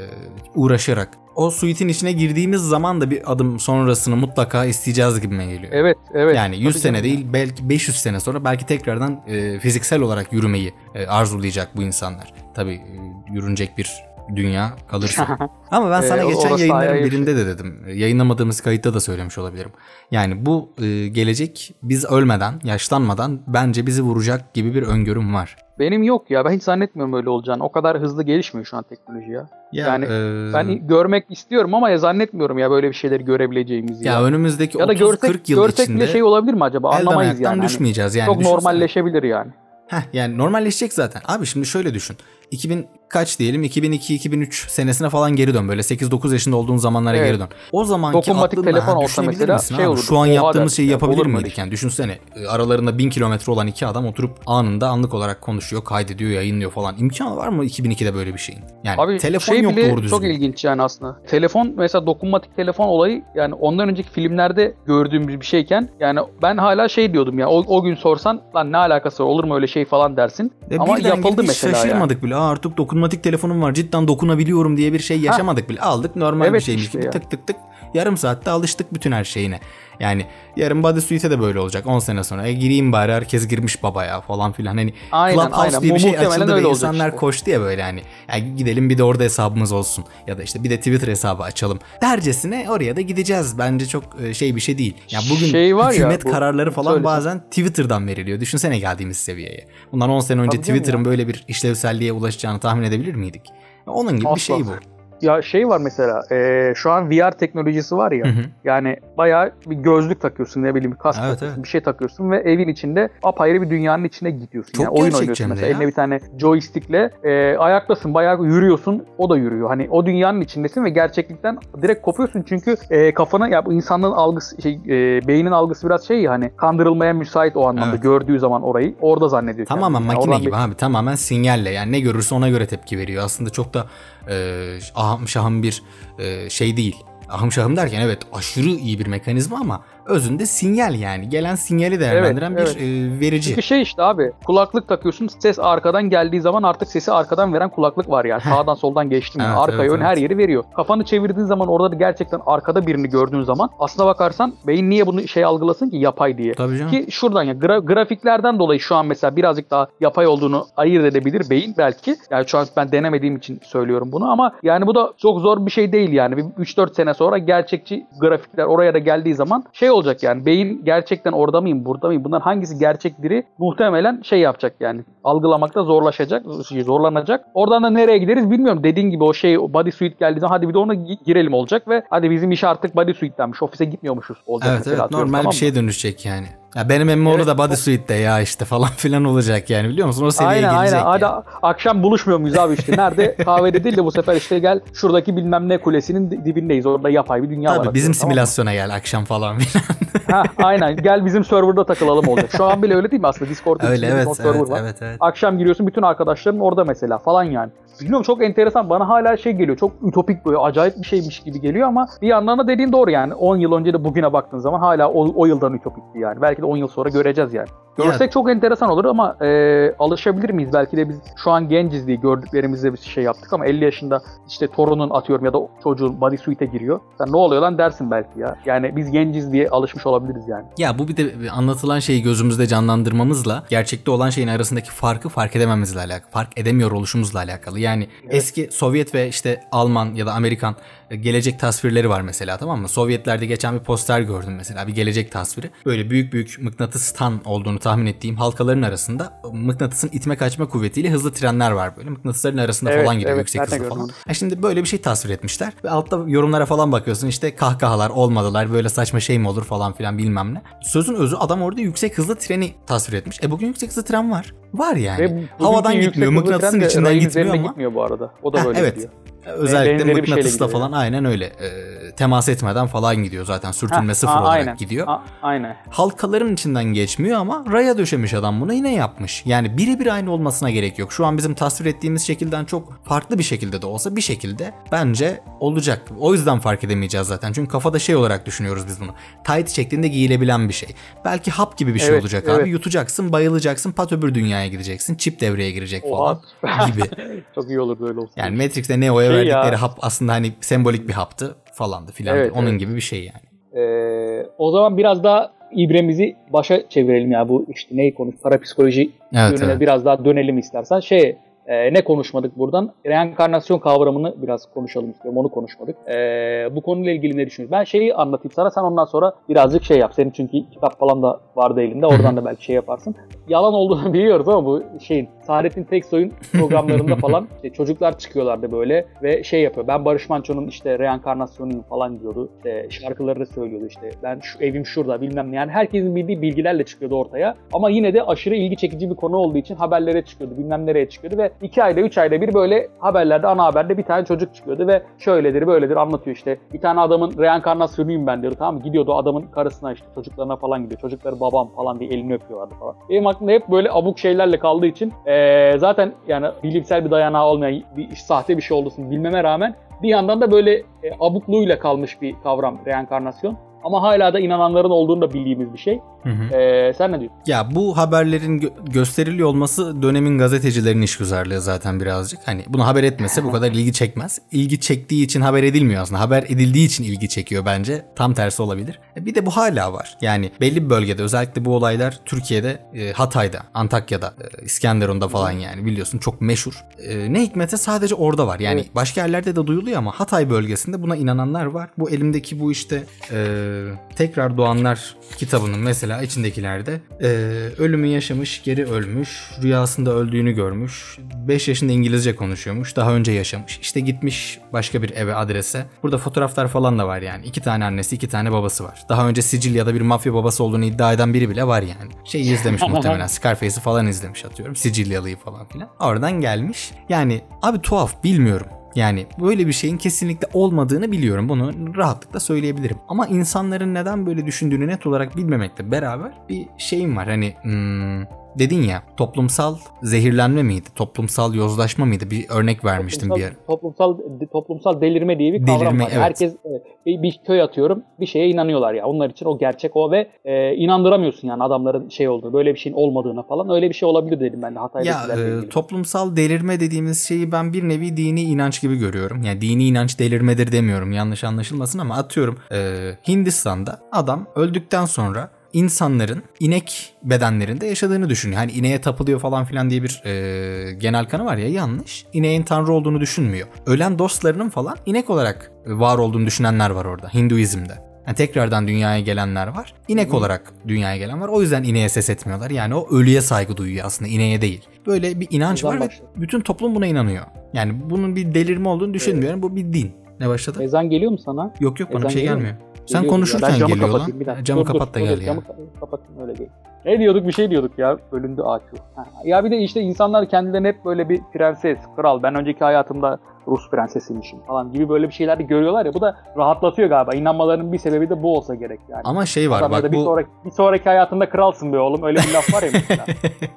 uğraşarak o suitin içine girdiğimiz zaman da bir adım sonrasını mutlaka isteyeceğiz gibime geliyor. Evet, evet. Yani 100 Tabii sene canım. değil belki 500 sene sonra belki tekrardan e, fiziksel olarak yürümeyi e, arzulayacak bu insanlar. Tabii e, yürünecek bir dünya kalırsa. Ama ben Ee, sana o- geçen yayınların bir birinde de dedim. Yayınlamadığımız kayıtta da söylemiş olabilirim. Yani bu e, gelecek biz ölmeden, yaşlanmadan bence bizi vuracak gibi bir öngörüm var. Benim yok ya. Ben hiç zannetmiyorum öyle olacağını. O kadar hızlı gelişmiyor şu an teknoloji ya. Ya, Yani e, Ben görmek istiyorum ama ya zannetmiyorum ya böyle bir şeyleri görebileceğimizi. ya Ya, önümüzdeki ya da 30-40 görsek, yıl görsek içinde bile şey olabilir mi acaba? elden Anlamayız yani. Hani düşmeyeceğiz. Yani çok düşünsene. normalleşebilir yani. Heh, yani normalleşecek zaten. Abi şimdi şöyle düşün. 2000 kaç diyelim 2002-2003 senesine falan geri dön. Böyle 8-9 yaşında olduğun zamanlara Evet. geri dön. O zamanki Dokunmatik aklınla telefon olsa düşünebilir mesela misin şey abi? olurdu, Şu an yaptığımız şeyi ya, yapabilir öyle miydik? Yani düşünsene e, aralarında 1000 kilometre olan iki adam oturup anında anlık olarak konuşuyor, kaydediyor, yayınlıyor falan. İmkanı var mı 2002'de böyle bir şeyin? Yani Abi telefon şey yok bile doğru düzgün. çok ilginç yani aslında. Telefon mesela dokunmatik telefon olayı yani ondan önceki filmlerde gördüğümüz bir şeyken yani ben hala şey diyordum ya o, o gün sorsan lan ne alakası var olur mu öyle şey falan dersin. Ve Ama yapıldı mesela yani. şaşırmadık bile. Artık dokunmatik telefonum var cidden dokunabiliyorum diye bir şey yaşamadık bile. Aldık normal bir Evet şeymiş işte gibi ya. tık tık tık. Yarım saatte alıştık bütün her şeyine. Yani yarın bodysuit'e de böyle olacak 10 sene sonra. E, gireyim bari herkes girmiş babaya falan filan. Hani Aynen, Clubhouse aynen. diye bir şey açıldı ve insanlar işte. koştu ya böyle hani. Yani gidelim bir de orada hesabımız olsun. Ya da işte bir de Twitter hesabı açalım. Dercesine oraya da gideceğiz. Bence çok e, şey bir şey değil. Ya bugün Şey var ya, hükümet bu- kararları falan bazen Twitter'dan veriliyor. Düşünsene geldiğimiz seviyeye. Bundan 10 sene önce Tabii Twitter'ın ya. böyle bir işlevselliğe ulaşacağını tahmin edebilir miydik? Ya Onun gibi bir Asla. şey bu. Ya şey var mesela e, şu an VR teknolojisi var ya. Hı hı. Yani bayağı bir gözlük takıyorsun ne bileyim bir kask Evet, takıyorsun evet. bir şey takıyorsun ve evin içinde apayrı bir dünyanın içine gidiyorsun. Çok yani oyun oynuyorsun mesela ya. eline bir tane joystickle e, ayaktasın bayağı yürüyorsun o da yürüyor. Hani o dünyanın içindesin ve gerçeklikten direkt kopuyorsun çünkü e, kafana ya bu insanlığın algısı şey e, beynin algısı biraz şey ya hani kandırılmaya müsait o anlamda Evet. gördüğü zaman orayı orada zannediyor. Tamamen. Yani makine oradan gibi bir- abi. Tamamen sinyalle. Yani ne görürse ona göre tepki veriyor. Aslında çok da e, ahım şahım bir e, şey değil. Ahım şahım derken evet aşırı iyi bir mekanizma ama özünde sinyal yani. Gelen sinyali değerlendiren Evet, bir e, verici. Çünkü şey işte abi kulaklık takıyorsun ses arkadan geldiği zaman artık sesi arkadan veren kulaklık var yani. Sağdan soldan geçtim. Evet, Arkaya evet, ön evet. her yeri veriyor. Kafanı çevirdiğin zaman orada da gerçekten arkada birini gördüğün zaman aslına bakarsan beyin niye bunu şey algılasın ki yapay diye. Tabii canım. Ki şuradan ya gra- grafiklerden dolayı şu an mesela birazcık daha yapay olduğunu ayırt edebilir beyin belki. Yani şu an ben denemediğim için söylüyorum bunu ama yani bu da çok zor bir şey değil yani. Bir 3-4 sene sonra gerçekçi grafikler oraya da geldiği zaman şey olacak yani beyin gerçekten orada mıyım burada mıyım bunlar hangisi gerçekleri muhtemelen şey yapacak yani algılamakta zorlaşacak zorlanacak. Oradan da nereye gideriz bilmiyorum. Dediğin gibi o şey o bodysuit geldiği zaman hadi bir de ona gi- girelim olacak ve hadi bizim iş artık bodysuit'tenmiş. Ofise gitmiyormuşuz olacak Evet evet normal tamam bir şeye dönüşecek yani. Ya benim emmi Evet, da o- bodysuit'te ya işte falan filan olacak yani biliyor musun? O seviyeye Aynen gelecek aynen. Hadi yani. akşam buluşmuyor muyuz abi işte? Nerede? Kahvede değil de bu sefer işte gel şuradaki bilmem ne kulesinin di- dibindeyiz. Orada yapay bir dünya var. Tabii bizim atıyorum, tamam simülasyona gel akşam falan filan. Ha, aynen. Gel bizim serverda takılalım olacak. Şu an bile öyle değil mi aslında? Discord'un Öyle evet Discord server evet, var. evet evet. Akşam giriyorsun bütün arkadaşların orada mesela falan yani. Bilmiyorum çok enteresan. Bana hala şey geliyor. Çok ütopik böyle acayip bir şeymiş gibi geliyor ama bir yandan da dediğin doğru yani. 10 yıl önce de bugüne baktığın zaman hala o, o yıldan ütopikti yani. Belki de 10 yıl sonra göreceğiz yani. Görsek çok enteresan olur ama e, alışabilir miyiz? Belki de biz şu an genciz diye gördüklerimizde bir şey yaptık ama 50 yaşında işte torunun atıyorum ya da çocuğun bodysuit'e giriyor. Sen ne oluyor lan dersin belki ya. Yani biz genciz diye alışmış olabiliriz yani. Ya bu bir de anlatılan şeyi gözümüzde canlandırmamızla gerçekte olan şeyin arasındaki farkı fark edememizle alakalı. Fark edemiyor oluşumuzla alakalı. Yani eski Sovyet ve işte Alman ya da Amerikan e, gelecek tasvirleri var mesela tamam mı? Sovyetlerde geçen bir poster gördüm mesela bir gelecek tasviri. Böyle büyük büyük mıknatıstan olduğunu tahmin ettiğim halkaların arasında mıknatısın itme kaçma kuvvetiyle hızlı trenler var böyle. Mıknatısların arasında Evet, falan gidiyor evet, yüksek hızlı falan. Ha şimdi böyle bir şey tasvir etmişler ve altta yorumlara falan bakıyorsun işte kahkahalar olmadılar böyle saçma şey mi olur falan filan bilmem ne. Sözün özü adam orada yüksek hızlı treni tasvir etmiş. E bugün yüksek hızlı tren var. Var yani. Havadan gitmiyor mıknatısın içinden gitmiyor ama. gitmiyor bu arada. O da Ha, böyle evet. gidiyor. Özellikle Benzeri mıknatısla gidiyor falan aynen öyle. Ee, temas etmeden falan gidiyor zaten. Sürtünme Ha, sıfır ha, olarak aynen. gidiyor. Ha, aynen. Halkaların içinden geçmiyor ama raya döşemiş adam bunu yine yapmış. Yani birebir aynı olmasına gerek yok. Şu an bizim tasvir ettiğimiz şekilden çok farklı bir şekilde de olsa bir şekilde bence olacak. O yüzden fark edemeyeceğiz zaten. Çünkü kafada şey olarak düşünüyoruz biz bunu. Tight şeklinde giyilebilen bir şey. Belki hap gibi bir şey Evet, olacak evet. abi. Yutacaksın, bayılacaksın, pat öbür dünyaya gideceksin. Çip devreye girecek Oha. falan gibi. Çok iyi olur böyle olsa. Yani Matrix'te Neo'ya Şey verdikleri ya. hap aslında hani sembolik bir haptı falandı filan. Evet, Onun evet. gibi bir şey yani. Ee, o zaman biraz daha ibremizi başa çevirelim ya bu işte neyi konuş parapsikoloji Evet, yönüne evet. biraz daha dönelim istersen. Şey e, ne konuşmadık buradan? Reenkarnasyon kavramını biraz konuşalım istiyorum. Onu konuşmadık. E, bu konuyla ilgili ne düşünüyorsun? Ben şeyi anlatayım sana. Sen ondan sonra birazcık şey yap. Senin çünkü kitap falan da vardı elinde. Oradan da belki şey yaparsın. Yalan olduğunu biliyoruz ama bu şeyin Saadettin Teksoy'un programlarında falan işte çocuklar çıkıyorlardı böyle ve şey yapıyor. Ben Barış Manço'nun işte reenkarnasyonunu falan diyordu. İşte şarkıları da söylüyordu işte. Ben şu evim şurada bilmem ne. Yani herkesin bildiği bilgilerle çıkıyordu ortaya. Ama yine de aşırı ilgi çekici bir konu olduğu için haberlere çıkıyordu. Bilmem nereye çıkıyordu ve iki ayda üç ayda bir böyle haberlerde ana haberde bir tane çocuk çıkıyordu ve şöyledir böyledir anlatıyor işte. Bir tane adamın reenkarnasyonuyum ben diyordu tamam mı? Gidiyordu adamın karısına işte çocuklarına falan gidiyor. Çocukları babam falan diye elini öpüyorlardı falan. Benim aklımda hep böyle abuk şeylerle kaldığı için eee, zaten yani bilimsel bir dayanağı olmayan bir sahte bir şey olduğunu bilmeme rağmen bir yandan da böyle e, abukluğuyla kalmış bir kavram reenkarnasyon. Ama hala da inananların olduğunu da bildiğimiz bir şey. Hı hı. Eee, sen ne diyorsun? Ya bu haberlerin gö- gösteriliyor olması dönemin gazetecilerin işgüzarlığı zaten birazcık. Hani bunu haber etmese bu kadar ilgi çekmez. İlgi çektiği için haber edilmiyor aslında. Haber edildiği için ilgi çekiyor bence. Tam tersi olabilir. E Bir de bu hala var. Yani belli bir bölgede özellikle bu olaylar Türkiye'de, e, Hatay'da, Antakya'da, e, İskenderun'da falan yani biliyorsun çok meşhur. E, Ne hikmetse sadece orada var. Yani Evet. başka yerlerde de duyuluyor ama Hatay bölgesinde buna inananlar var. Bu elimdeki bu işte e, Tekrar Doğanlar kitabının mesela içindekilerde e, ölümü yaşamış, geri ölmüş, rüyasında öldüğünü görmüş, 5 yaşında İngilizce konuşuyormuş, daha önce yaşamış. İşte gitmiş başka bir eve adrese. Burada fotoğraflar falan da var yani. İki tane annesi, iki tane babası var. Daha önce Sicilya'da bir mafya babası olduğunu iddia eden biri bile var yani. Şeyi izlemiş muhtemelen. Scarface'i falan izlemiş atıyorum. Sicilyalı'yı falan filan. Oradan gelmiş. Yani abi tuhaf bilmiyorum. Yani böyle bir şeyin kesinlikle olmadığını biliyorum. Bunu rahatlıkla söyleyebilirim. Ama insanların neden böyle düşündüğünü net olarak bilmemekle beraber bir şeyim var. Hani hmm, dedin ya toplumsal zehirlenme miydi? Toplumsal yozlaşma mıydı? Bir örnek vermiştim bir yer. Toplumsal toplumsal delirme diye bir kavram Delirme, var. evet. Herkes bir, köy atıyorum bir şeye inanıyorlar ya. Onlar için o gerçek o ve e, inandıramıyorsun yani adamların şey olduğu böyle bir şeyin olmadığına falan. Öyle bir şey olabilir dedim ben de Ya Hatay'dakilerle e, toplumsal delirme dediğimiz şeyi ben bir nevi dini inanç gibi görüyorum. Yani dini inanç delirmedir demiyorum yanlış anlaşılmasın ama atıyorum e, Hindistan'da adam öldükten sonra insanların inek bedenlerinde yaşadığını düşünüyor. Hani ineğe tapılıyor falan filan diye bir e, genel kanı var ya yanlış. İneğin tanrı olduğunu düşünmüyor. Ölen dostlarının falan inek olarak var olduğunu düşünenler var orada Hinduizm'de. Yani tekrardan dünyaya gelenler var. İnek olarak dünyaya gelen var. O yüzden ineğe ses etmiyorlar. Yani o ölüye saygı duyuyor aslında ineğe değil. Böyle bir inanç var ve başladı. bütün toplum buna inanıyor. Yani bunun bir delirme olduğunu düşünmüyorum. Bu bir din. Ne başladı? Ezan geliyor mu sana? Yok yok bana ezan bir şey geliyor mu? gelmiyor. Sen Geliyor. konuşurken Ben camı geliyor kapatayım lan. bir dakika. Camı Dur, kapat da dur, gel dur, ya. Camı ka- kapatayım öyle gel. Ne diyorduk bir şey diyorduk ya. Bölündü AQ. Ha, Ya bir de işte insanlar kendilerini hep böyle bir prenses, kral. Ben önceki hayatımda Rus prensesiymişim falan gibi böyle bir şeyler de görüyorlar ya. Bu da rahatlatıyor galiba. İnanmalarının bir sebebi de bu olsa gerek yani. Ama şey var da bak bir, bu sonraki, bir sonraki hayatında kralsın be oğlum. Öyle bir laf var ya mesela.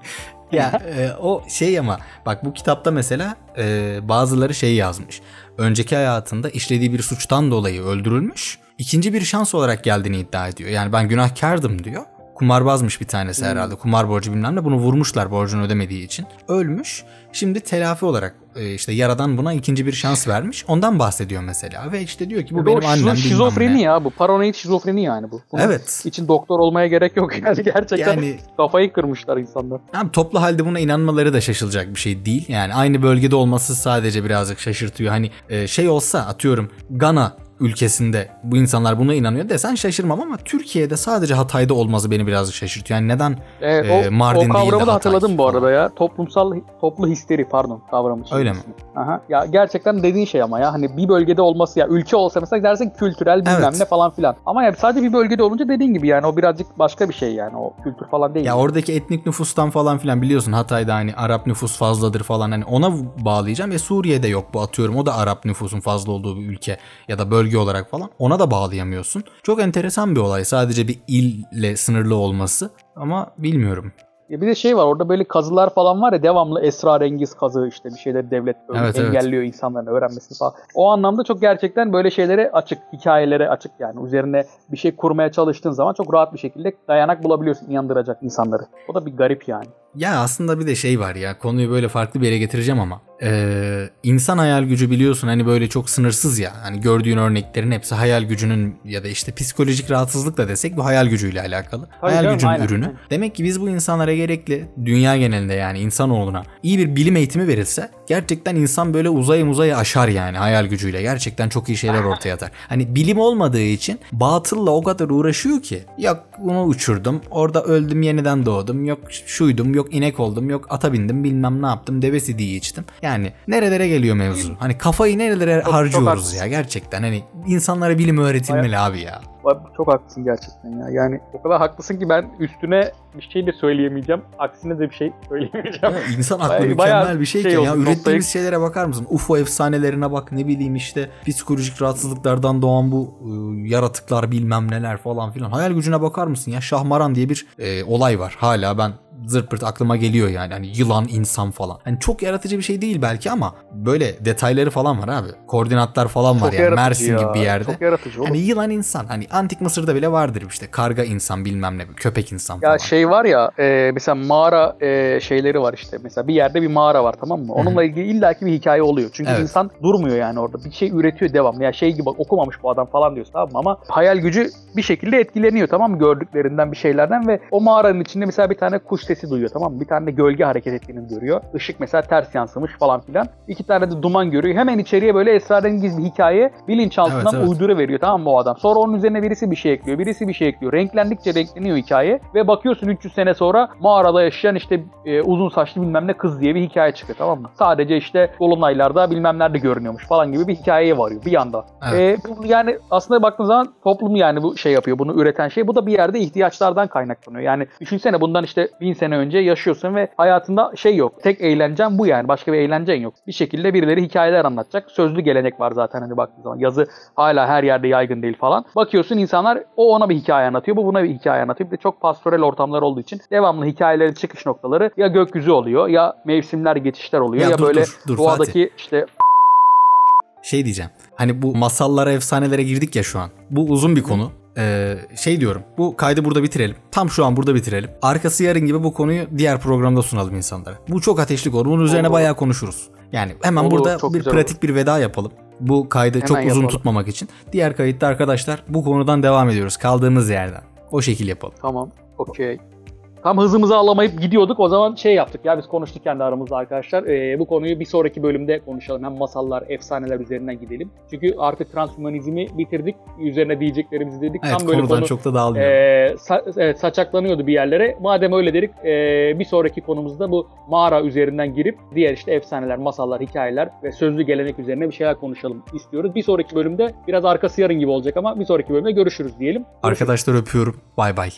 ya e, o şey ama bak bu kitapta mesela e, bazıları şey yazmış. Önceki hayatında işlediği bir suçtan dolayı öldürülmüş. İkinci bir şans olarak geldiğini iddia ediyor. Yani ben günahkardım diyor. Kumarbazmış bir tanesi herhalde. Kumar borcu bilmem ne. Bunu vurmuşlar borcunu ödemediği için. Ölmüş. Şimdi telafi olarak e, işte yaradan buna ikinci bir şans vermiş. Ondan bahsediyor mesela. Ve işte diyor ki bu benim annem şizofreni ne. ya bu. Paranoid şizofreni yani bu. Bunun Evet. için doktor olmaya gerek yok yani gerçekten Yani kafayı kırmışlar insanlar. Abi toplu halde buna inanmaları da şaşılacak bir şey değil. Yani aynı bölgede olması sadece birazcık şaşırtıyor. Hani e, şey olsa atıyorum Gana ülkesinde bu insanlar buna inanıyor desen şaşırmam ama Türkiye'de sadece Hatay'da olması beni birazcık şaşırtıyor. Yani neden Evet, o, Mardin o değil de kavramı da Hatay hatırladım bu falan. arada ya. Toplumsal toplu histeri pardon kavramı. Öyle mi? Aha. Ya gerçekten dediğin şey ama ya hani bir bölgede olması ya ülke olsa mesela dersin kültürel bilmem Evet. ne falan filan. Ama ya sadece bir bölgede olunca dediğin gibi yani o birazcık başka bir şey yani o kültür falan değil. ya oradaki etnik nüfustan falan filan biliyorsun Hatay'da hani Arap nüfus fazladır falan hani ona bağlayacağım. E Suriye'de yok bu atıyorum o da Arap nüfusun fazla olduğu bir ülke ya da bölge olarak falan ona da bağlayamıyorsun. Çok enteresan bir olay sadece bir ille sınırlı olması ama bilmiyorum. Ya bir de şey var orada böyle kazılar falan var ya devamlı esrarengiz kazı işte bir şeyleri devlet Evet, evet. engelliyor insanların öğrenmesini falan. O anlamda çok gerçekten böyle şeylere açık, hikayelere açık yani üzerine bir şey kurmaya çalıştığın zaman çok rahat bir şekilde dayanak bulabiliyorsun inandıracak insanları. O da bir garip yani. Ya aslında bir de şey var ya konuyu böyle farklı bir yere getireceğim ama ee, insan hayal gücü biliyorsun hani böyle çok sınırsız ya hani gördüğün örneklerin hepsi hayal gücünün ya da işte psikolojik rahatsızlık da desek bu hayal gücüyle alakalı. hayal canım, gücünün aynen, ürünü. Demek ki biz bu insanlara gerekli dünya genelinde yani insanoğluna iyi bir bilim eğitimi verilse gerçekten insan böyle uzay uzaya aşar yani hayal gücüyle gerçekten çok iyi şeyler ortaya atar. Hani bilim olmadığı için batılla o kadar uğraşıyor ki yok bunu uçurdum orada öldüm yeniden doğdum yok şuydum yok inek oldum yok ata bindim bilmem ne yaptım deve sidiği içtim. Yani nerelere geliyor mevzu? Hani kafayı nerelere çok harcıyoruz ya gerçekten hani insanlara bilim öğretilmeli abi ya. Çok haklısın gerçekten ya. Yani o kadar haklısın ki ben üstüne bir şey de söyleyemeyeceğim. Aksine de bir şey söyleyemeyeceğim. Ya İnsan aklı Bayağı- mükemmel bayağı bir şey, şey ki ya. oldu, Ürettiğimiz noktayı- şeylere bakar mısın? UFO efsanelerine bak ne bileyim işte psikolojik rahatsızlıklardan doğan bu e, yaratıklar bilmem neler falan filan. Hayal gücüne bakar mısın ya? Şahmaran diye bir e, olay var. Hala ben zırt pırt aklıma geliyor yani. Hani yılan, insan falan. Hani çok yaratıcı bir şey değil belki ama böyle detayları falan var abi. Koordinatlar falan var Çok yani. yaratıcı Mersin ya, gibi bir yerde. Çok yaratıcı oğlum. Hani yılan insan. Hani antik Mısır'da bile vardır işte. Karga insan bilmem ne. Köpek insan Ya falan. şey var ya e, mesela mağara e, şeyleri var işte. Mesela bir yerde bir mağara var tamam mı? Onunla ilgili illaki bir hikaye oluyor. Çünkü Evet. insan durmuyor yani orada. Bir şey üretiyor devamlı. Ya şey gibi bak okumamış bu adam falan diyorsun tamam mı? Ama hayal gücü bir şekilde etkileniyor tamam mı? Gördüklerinden bir şeylerden ve o mağaranın içinde mesela bir tane kuş sesi duyuyor tamam mı? Bir tane de gölge hareket ettiğini görüyor. Işık mesela ters yansımış falan filan. İki tane de duman görüyor. Hemen içeriye böyle esrarengiz bir hikaye bilinçaltından Evet, evet. uyduru veriyor tamam mı o adam. Sonra onun üzerine birisi bir şey ekliyor. Birisi bir şey ekliyor. Renklendikçe renkleniyor hikaye. Ve bakıyorsun 300 sene sonra mağarada yaşayan işte e, uzun saçlı bilmem ne kız diye bir hikaye çıkıyor tamam mı? Sadece işte dolunaylarda bilmem nerede görünüyormuş falan gibi bir hikayeye varıyor bir anda. Evet. E, bu yani aslında baktığın zaman toplum yani bu şey yapıyor bunu üreten şey. Bu da bir yerde ihtiyaçlardan kaynaklanıyor. Yani düşünsene bundan işte bin sene önce yaşıyorsun ve hayatında şey yok. Tek eğlencen bu yani. Başka bir eğlencen yok. Bir şekilde birileri hikayeler anlatacak. Sözlü gelenek var zaten hani baktığın zaman. Yazı hala her yerde yaygın değil falan. Bakıyorsun insanlar o ona bir hikaye anlatıyor. Bu buna bir hikaye anlatıyor. Bir de çok pastoral ortamlar olduğu için devamlı hikayelerin çıkış noktaları ya gökyüzü oluyor ya mevsimler geçişler oluyor Ya ya, dur, böyle dur, dur, doğadaki işte Şey diyeceğim. Hani bu masallara, efsanelere girdik ya şu an. Bu uzun bir konu. Ee, şey diyorum. Bu kaydı burada bitirelim. Tam şu an burada bitirelim. Arkası yarın gibi bu konuyu diğer programda sunalım insanlara. Bu çok ateşli konu. Bunun üzerine Olur. bayağı konuşuruz. Yani hemen Olur, burada bir pratik bir veda yapalım. Bu kaydı Hemen çok uzun yapalım. tutmamak için. Diğer kayıtta arkadaşlar bu konudan devam ediyoruz. Kaldığımız yerden. O şekil yapalım. Tamam. Okey. Tam hızımızı alamayıp gidiyorduk. O zaman şey yaptık ya biz konuştuk kendi aramızda arkadaşlar. Ee, bu konuyu bir sonraki bölümde konuşalım. Hem masallar, efsaneler üzerinden gidelim. Çünkü artık transhumanizmi bitirdik. Üzerine diyeceklerimizi dedik. Evet Tam böyle konu çok da dağılmayalım. ee, sa- evet, saçaklanıyordu bir yerlere. Madem öyle dedik ee, bir sonraki konumuzda bu mağara üzerinden girip diğer işte efsaneler, masallar, hikayeler ve sözlü gelenek üzerine bir şeyler konuşalım istiyoruz. Bir sonraki bölümde biraz arkası yarın gibi olacak ama bir sonraki bölümde görüşürüz diyelim. Görüşürüz. Arkadaşlar öpüyorum. Bay bay.